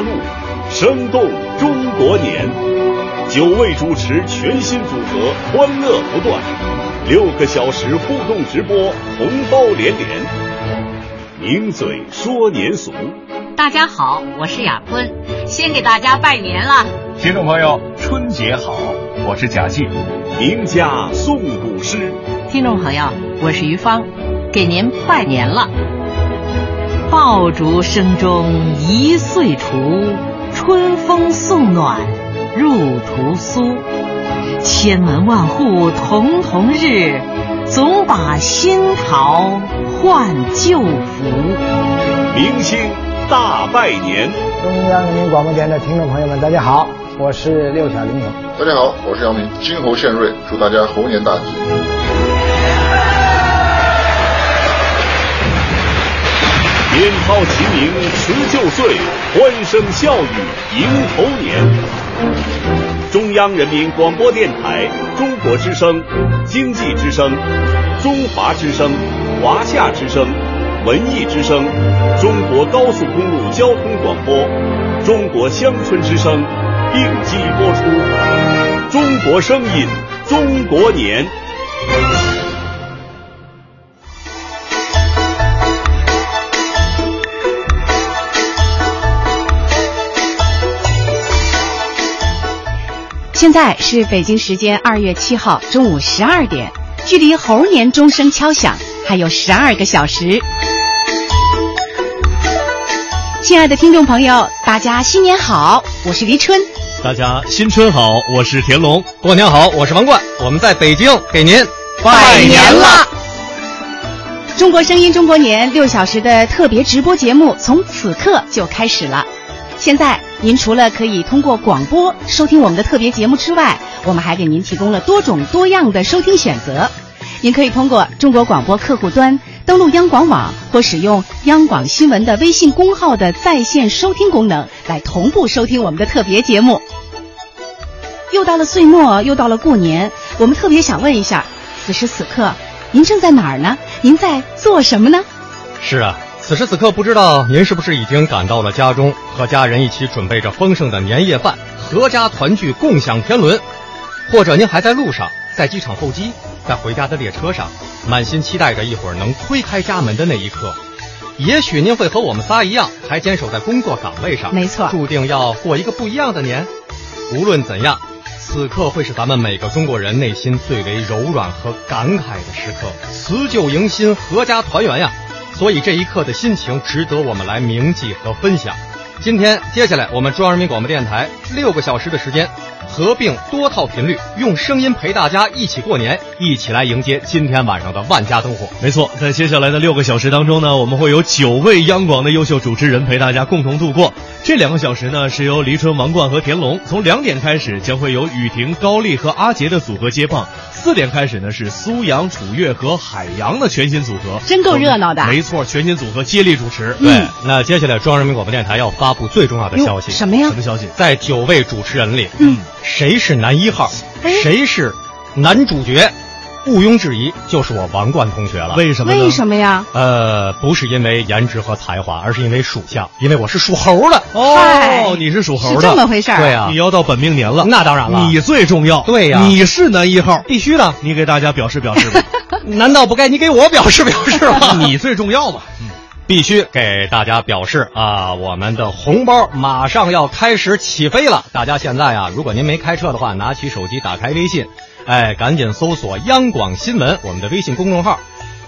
路，生动中国年。九位主持全新组合，欢乐不断。六个小时互动直播，红包连连。名嘴说年俗，大家好，我是雅坤，先给大家拜年了。听众朋友，春节好，我是贾静。名家诵古诗，听众朋友，我是于芳，给您拜年了。爆竹声中一岁除，春风送暖。入屠苏，千门万户曈曈日，总把新桃换旧符。明星大拜年，中央人民广播电台的听众朋友们，大家好，我是六小龄童。大家好，我是杨明，金猴献瑞，祝大家猴年大吉。鞭炮齐鸣辞旧岁，欢声笑语迎猴年。中央人民广播电台、中国之声、经济之声、中华之声、华夏之声、文艺之声、中国高速公路交通广播、中国乡村之声并机播出。中国声音，中国年。现在是北京时间二月七号中午十二点，距离猴年钟声敲响还有十二个小时。亲爱的听众朋友，大家新年好，我是黎春。大家新春好，我是田龙。过年好，我是王冠。我们在北京给您拜年了。中国声音中国年六小时的特别直播节目从此刻就开始了。现在，您除了可以通过广播收听我们的特别节目之外，我们还给您提供了多种多样的收听选择。您可以通过中国广播客户端登录央广网，或使用央广新闻的微信公号的在线收听功能来同步收听我们的特别节目。又到了岁末，又到了过年，我们特别想问一下：此时此刻，您正在哪儿呢？您在做什么呢？是啊。此时此刻，不知道您是不是已经赶到了家中，和家人一起准备着丰盛的年夜饭，合家团聚，共享天伦；或者您还在路上，在机场候机，在回家的列车上，满心期待着一会儿能推开家门的那一刻。也许您会和我们仨一样，还坚守在工作岗位上，没错，注定要过一个不一样的年。无论怎样，此刻会是咱们每个中国人内心最为柔软和感慨的时刻，辞旧迎新，阖家团圆呀！所以这一刻的心情值得我们来铭记和分享。今天接下来我们中央人民广播电台六个小时的时间，合并多套频率，用声音陪大家一起过年，一起来迎接今天晚上的万家灯火。没错，在接下来的六个小时当中呢，我们会有九位央广的优秀主持人陪大家共同度过。这两个小时呢，是由黎春、王冠和田龙。从两点开始，将会有雨婷、高丽和阿杰的组合接棒。四点开始呢，是苏阳、楚月和海洋的全新组合，真够热闹的。没错，全新组合接力主持。对，那接下来中央人民广播电台要发布最重要的消息，什么呀？什么消息？在九位主持人里，嗯，谁是男一号？谁是男主角？毋庸置疑，就是我王冠同学了。为什么？为什么呀？呃，不是因为颜值和才华，而是因为属相，因为我是属猴的。哦，你是属猴的，是这么回事对啊，你要到本命年了，那当然了，你最重要。对呀，你是男一号，必须的。你给大家表示表示吧。难道不该你给我表示表示吗？你最重要嘛。嗯，必须给大家表示啊，我们的红包马上要开始起飞了。大家现在啊，如果您没开车的话，拿起手机，打开微信。哎，赶紧搜索央广新闻，我们的微信公众号，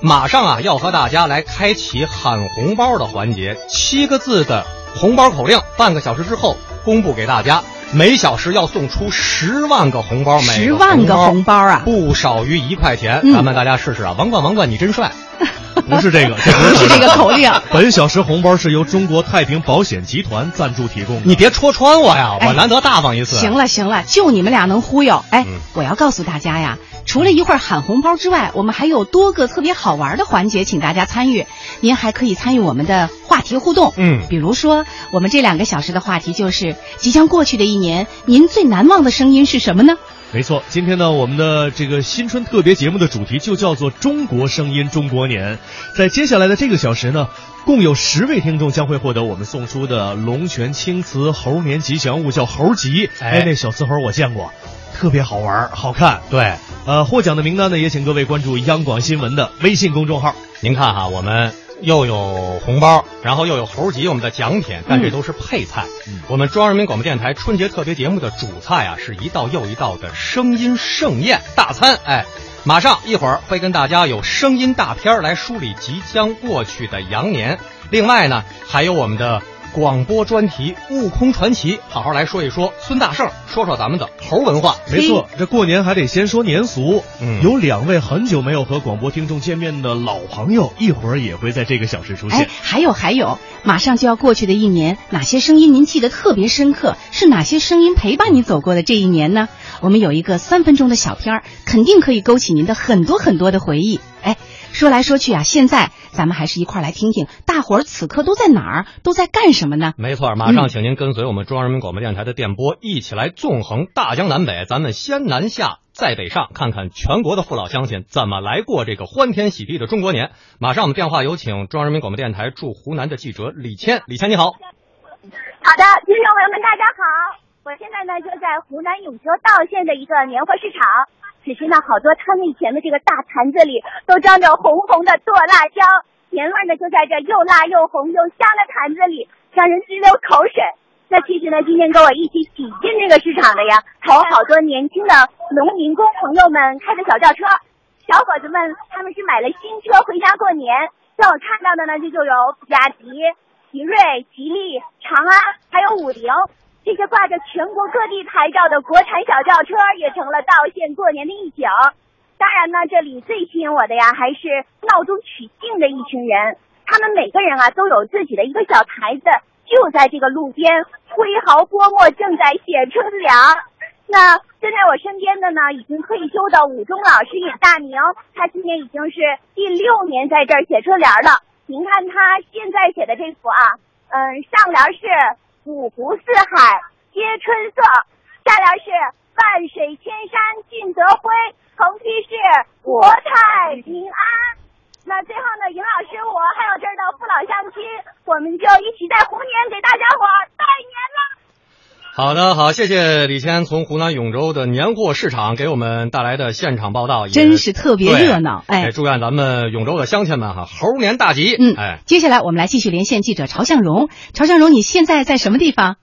马上啊要和大家来开启喊红包的环节，七个字的红包口令，半个小时之后公布给大家，每小时要送出十万个红包，十万个红包啊，不少于一块钱，咱们大家试试啊，王冠王冠你真帅。不是这个，不是这个口令。本小时红包是由中国太平保险集团赞助提供的。你别戳穿我呀，我难得大方一次。行了行了，就你们俩能忽悠。哎，我要告诉大家呀，除了一会儿喊红包之外，我们还有多个特别好玩的环节，请大家参与。您还可以参与我们的话题互动。嗯，比如说，我们这两个小时的话题就是即将过去的一年，您最难忘的声音是什么呢？没错，今天呢，我们的这个新春特别节目的主题就叫做“中国声音中国年”。在接下来的这个小时呢，共有十位听众将会获得我们送出的龙泉青瓷猴年吉祥物，叫猴吉。哎，那小瓷猴我见过，特别好玩，好看。对，呃，获奖的名单呢，也请各位关注央广新闻的微信公众号。您看哈，我们。又有红包，然后又有猴急我们的奖品，但这都是配菜。我们中央人民广播电台春节特别节目的主菜啊，是一道又一道的声音盛宴大餐。哎，马上一会儿会跟大家有声音大片来梳理即将过去的羊年。另外呢，还有我们的。广播专题《悟空传奇》，好好来说一说孙大圣，说说咱们的猴文化。没错，这过年还得先说年俗。嗯，有两位很久没有和广播听众见面的老朋友，一会儿也会在这个小时出现。哎，还有还有，马上就要过去的一年，哪些声音您记得特别深刻？是哪些声音陪伴你走过的这一年呢？我们有一个三分钟的小片儿，肯定可以勾起您的很多很多的回忆。哎。说来说去啊，现在咱们还是一块来听听大伙儿此刻都在哪儿，都在干什么呢？没错，马上请您跟随我们中央人民广播电台的电波，一起来纵横大江南北。咱们先南下，再北上，看看全国的父老乡亲怎么来过这个欢天喜地的中国年。马上我们电话有请中央人民广播电台驻湖南的记者李谦，李谦你好。好的，听众朋友们大家好，我现在呢就在湖南永州道县的一个年货市场。只是呢，好多摊位前的这个大坛子里都装着红红的剁辣椒，年味呢就在这又辣又红又香的坛子里，让人直流口水。那其实呢，今天跟我一起挤进这个市场的呀，还有好多年轻的农民工朋友们开的小轿车，小伙子们他们是买了新车回家过年。让我看到的呢，这就有比亚迪、奇瑞、吉利、长安，还有五菱。这些挂着全国各地牌照的国产小轿车也成了道县过年的一景。当然呢，这里最吸引我的呀，还是闹中取静的一群人。他们每个人啊，都有自己的一个小台子，就在这个路边挥毫泼墨，正在写春联。那站在我身边的呢，已经退休的五中老师尹大明，他今年已经是第六年在这儿写春联了。您看他现在写的这幅啊，嗯，上联是。五湖四海皆春色，下联是万水千山尽得辉，横批是国泰民安。那最后呢，尹老师，我还有这儿的父老乡亲，我们就一起在虎年给大家伙拜年了。好的，好，谢谢李谦从湖南永州的年货市场给我们带来的现场报道，真是特别热闹。哎，祝愿咱们永州的乡亲们哈，猴年大吉。嗯，哎，接下来我们来继续连线记者曹向荣。曹向荣，你现在在什么地方？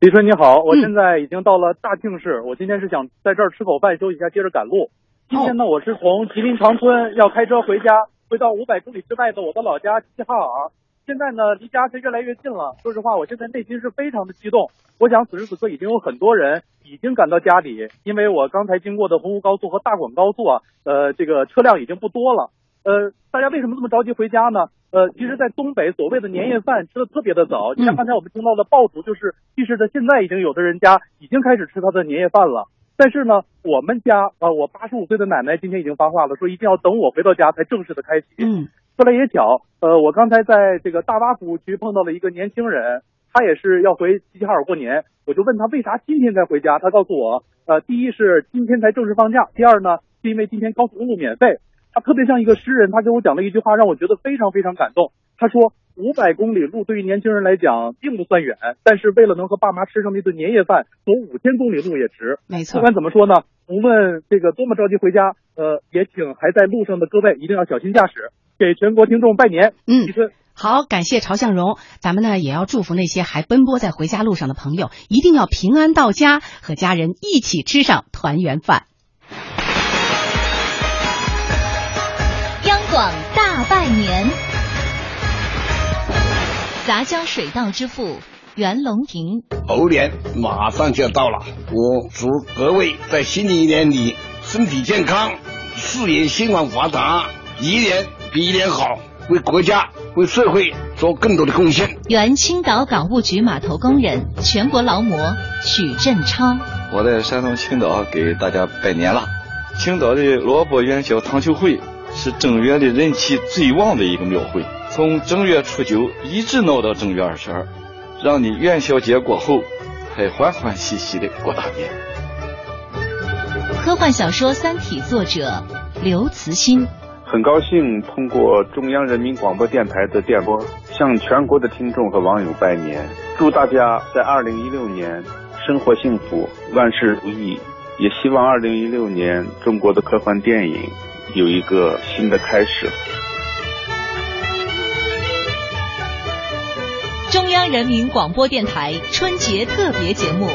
李春你好，我现在已经到了大庆市，我今天是想在这儿吃口饭休息一下，接着赶路。今天呢，我是从吉林长春要开车回家，回到五百公里之外的我的老家齐齐哈尔。现在呢，离家是越来越近了。说实话，我现在内心是非常的激动。我想此时此刻已经有很多人已经赶到家里，因为我刚才经过的洪湖高速和大广高速啊，呃，这个车辆已经不多了。呃，大家为什么这么着急回家呢？呃，其实，在东北所谓的年夜饭吃的特别的早。你像刚才我们听到的爆竹，就是预示着现在已经有的人家已经开始吃他的年夜饭了。但是呢，我们家啊，我八十五岁的奶奶今天已经发话了，说一定要等我回到家才正式的开启。嗯。说来也巧，呃，我刚才在这个大巴服务区碰到了一个年轻人，他也是要回齐齐哈尔过年，我就问他为啥今天才回家，他告诉我，呃，第一是今天才正式放假，第二呢是因为今天高速公路免费。他特别像一个诗人，他给我讲了一句话，让我觉得非常非常感动。他说，五百公里路对于年轻人来讲并不算远，但是为了能和爸妈吃上那顿年夜饭，走五千公里路也值。没错。不管怎么说呢，无论这个多么着急回家，呃，也请还在路上的各位一定要小心驾驶。给全国听众拜年，嗯，好，感谢朝向荣，咱们呢也要祝福那些还奔波在回家路上的朋友，一定要平安到家，和家人一起吃上团圆饭。央广大拜年，杂交水稻之父袁隆平，猴年马上就要到了，我祝各位在新的一年里身体健康，事业兴旺发达，一年。比一年好，为国家、为社会做更多的贡献。原青岛港务局码头工人、全国劳模许振超，我在山东青岛给大家拜年了。青岛的萝卜元宵糖球会是正月的人气最旺的一个庙会，从正月初九一直闹到正月二十二，让你元宵节过后还欢欢喜喜的过大年。科幻小说《三体》作者刘慈欣。很高兴通过中央人民广播电台的电波，向全国的听众和网友拜年，祝大家在二零一六年生活幸福，万事如意。也希望二零一六年中国的科幻电影有一个新的开始。中央人民广播电台春节特别节目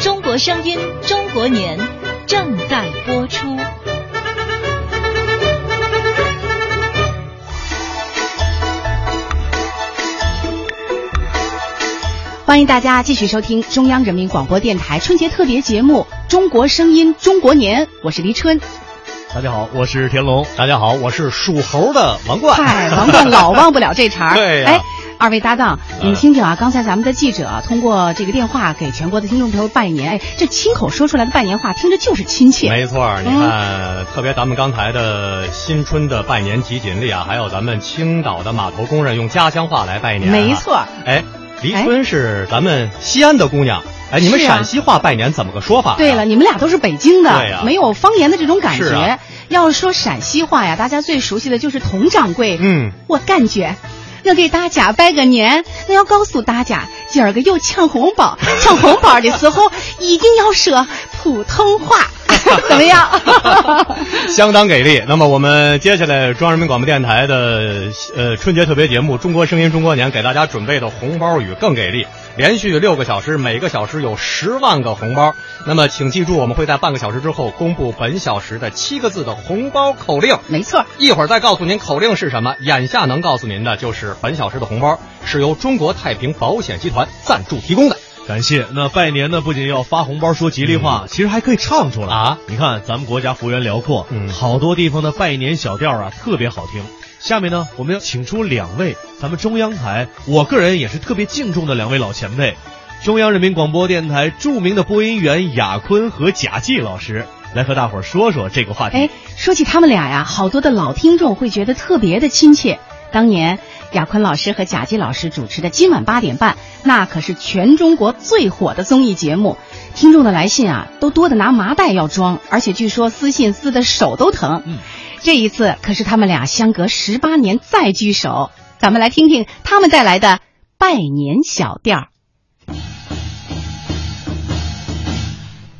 《中国声音中国年》正在播出。欢迎大家继续收听中央人民广播电台春节特别节目《中国声音中国年》，我是黎春。大家好，我是田龙。大家好，我是属猴的王冠。嗨，王冠老忘不了这茬儿。对哎，二位搭档，你们听听啊，刚才咱们的记者通过这个电话给全国的听众朋友拜年，哎，这亲口说出来的拜年话，听着就是亲切。没错，你看，特别咱们刚才的新春的拜年集锦里啊，还有咱们青岛的码头工人用家乡话来拜年。没错。哎。黎春是咱们西安的姑娘，哎，你们陕西话拜年怎么个说法？对了，你们俩都是北京的，没有方言的这种感觉。是要说陕西话呀，大家最熟悉的就是佟掌柜。嗯，我感觉，我给大家拜个年，我要告诉大家，今儿个有抢红包，抢红包的时候 一定要说普通话。怎么样？相当给力。那么我们接下来中央人民广播电台的呃春节特别节目《中国声音中国年》给大家准备的红包雨更给力，连续六个小时，每个小时有十万个红包。那么请记住，我们会在半个小时之后公布本小时的七个字的红包口令。没错，一会儿再告诉您口令是什么。眼下能告诉您的就是本小时的红包是由中国太平保险集团赞助提供的。感谢。那拜年呢，不仅要发红包说吉利话，嗯、其实还可以唱出来啊！你看，咱们国家幅员辽阔，嗯，好多地方的拜年小调啊，特别好听。下面呢，我们要请出两位咱们中央台，我个人也是特别敬重的两位老前辈，中央人民广播电台著名的播音员雅坤和贾季老师，来和大伙儿说说这个话题。哎，说起他们俩呀，好多的老听众会觉得特别的亲切。当年。亚坤老师和贾季老师主持的《今晚八点半》，那可是全中国最火的综艺节目。听众的来信啊，都多的拿麻袋要装，而且据说私信撕的手都疼。嗯，这一次可是他们俩相隔十八年再聚首，咱们来听听他们带来的拜年小调。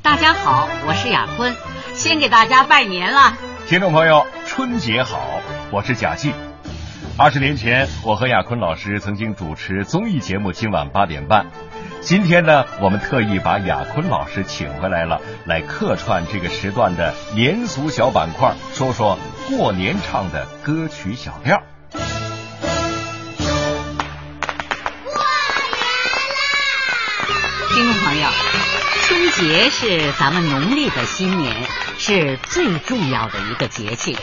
大家好，我是亚坤，先给大家拜年了。听众朋友，春节好，我是贾季。二十年前，我和亚坤老师曾经主持综艺节目《今晚八点半》。今天呢，我们特意把亚坤老师请回来了，来客串这个时段的年俗小板块，说说过年唱的歌曲小调。听众朋友，春节是咱们农历的新年，是最重要的一个节气。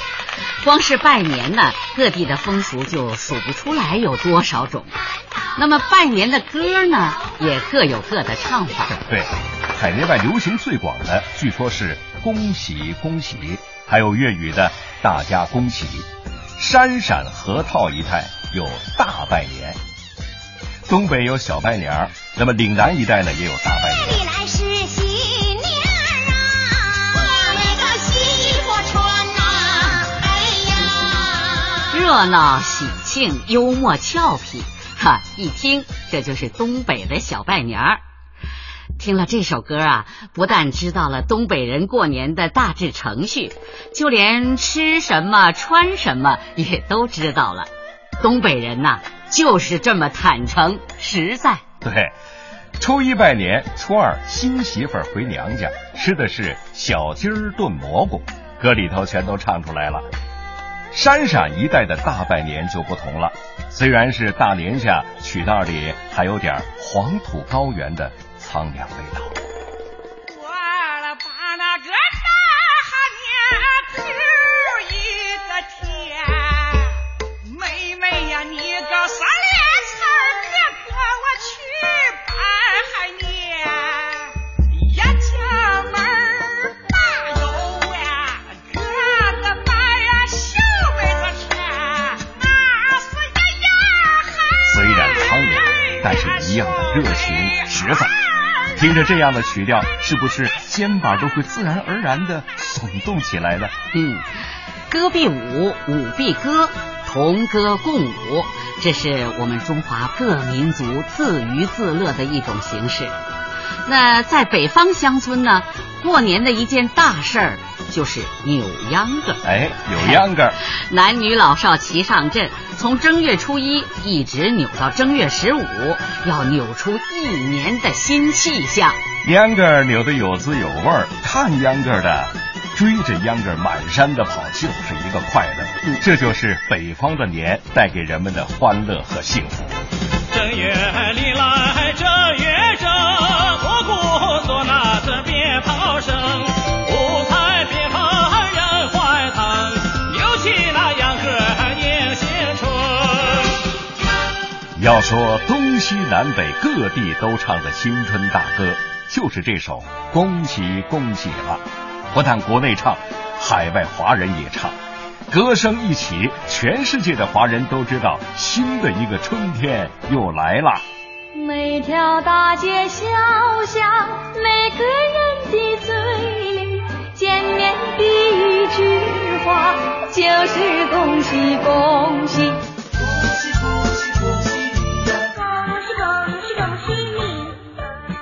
光是拜年呢，各地的风俗就数不出来有多少种。那么拜年的歌呢，也各有各的唱法。对，海内外流行最广的，据说是“恭喜恭喜”，还有粤语的“大家恭喜”。山陕河套一带有大拜年，东北有小拜年，那么岭南一带呢也有大拜年。热闹喜庆，幽默俏皮，哈！一听这就是东北的小拜年儿。听了这首歌啊，不但知道了东北人过年的大致程序，就连吃什么、穿什么也都知道了。东北人呐、就是这么坦诚实在。对，初一拜年，初二新媳妇儿回娘家，吃的是小鸡儿炖蘑菇，歌里头全都唱出来了。山陕一带的大拜年就不同了，虽然是大年下，曲道里还有点黄土高原的苍凉味道。着这样的曲调，是不是肩膀都会自然而然的耸动起来呢？嗯，歌必舞，舞必歌，同歌共舞，这是我们中华各民族自娱自乐的一种形式。那在北方乡村呢，过年的一件大事儿就是扭秧歌。哎，扭秧歌，男女老少齐上阵，从正月初一一直扭到正月十五，要扭出一年的新气象。秧歌扭得有滋有味儿，看秧歌的追着秧歌满山的跑，就是一个快乐。嗯这就是北方的年带给人们的欢乐和幸福。正月里来正月要说东西南北各地都唱的新春大歌，就是这首《恭喜恭喜》了。不但国内唱，海外华人也唱，歌声一起，全世界的华人都知道新的一个春天又来了。每条大街小巷，每个人的嘴里，见面第一句话就是恭喜恭喜。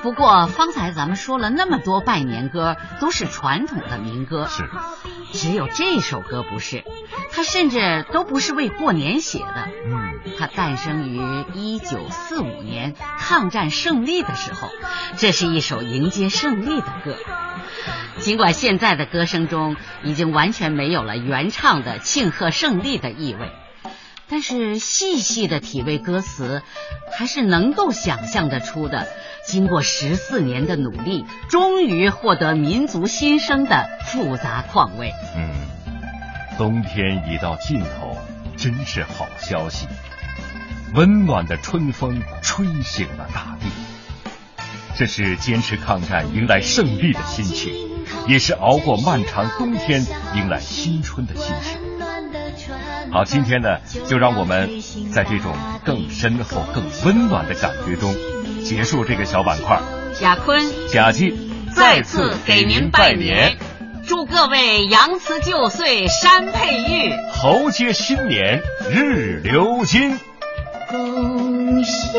不过方才咱们说了那么多拜年歌，都是传统的民歌，是，只有这首歌不是，它甚至都不是为过年写的。嗯，它诞生于一九四五年抗战胜利的时候，这是一首迎接胜利的歌。尽管现在的歌声中已经完全没有了原唱的庆贺胜利的意味，但是细细的体味歌词，还是能够想象得出的。经过十四年的努力，终于获得民族新生的复杂况味。嗯，冬天已到尽头，真是好消息。温暖的春风吹醒了大地，这是坚持抗战、迎来胜利的心情，也是熬过漫长冬天、迎来新春的心情。好，今天呢，就让我们在这种更深厚、更温暖的感觉中。结束这个小板块，贾坤、贾静再次给您拜年，祝各位洋辞旧岁山佩玉，猴接新年日流金。恭喜。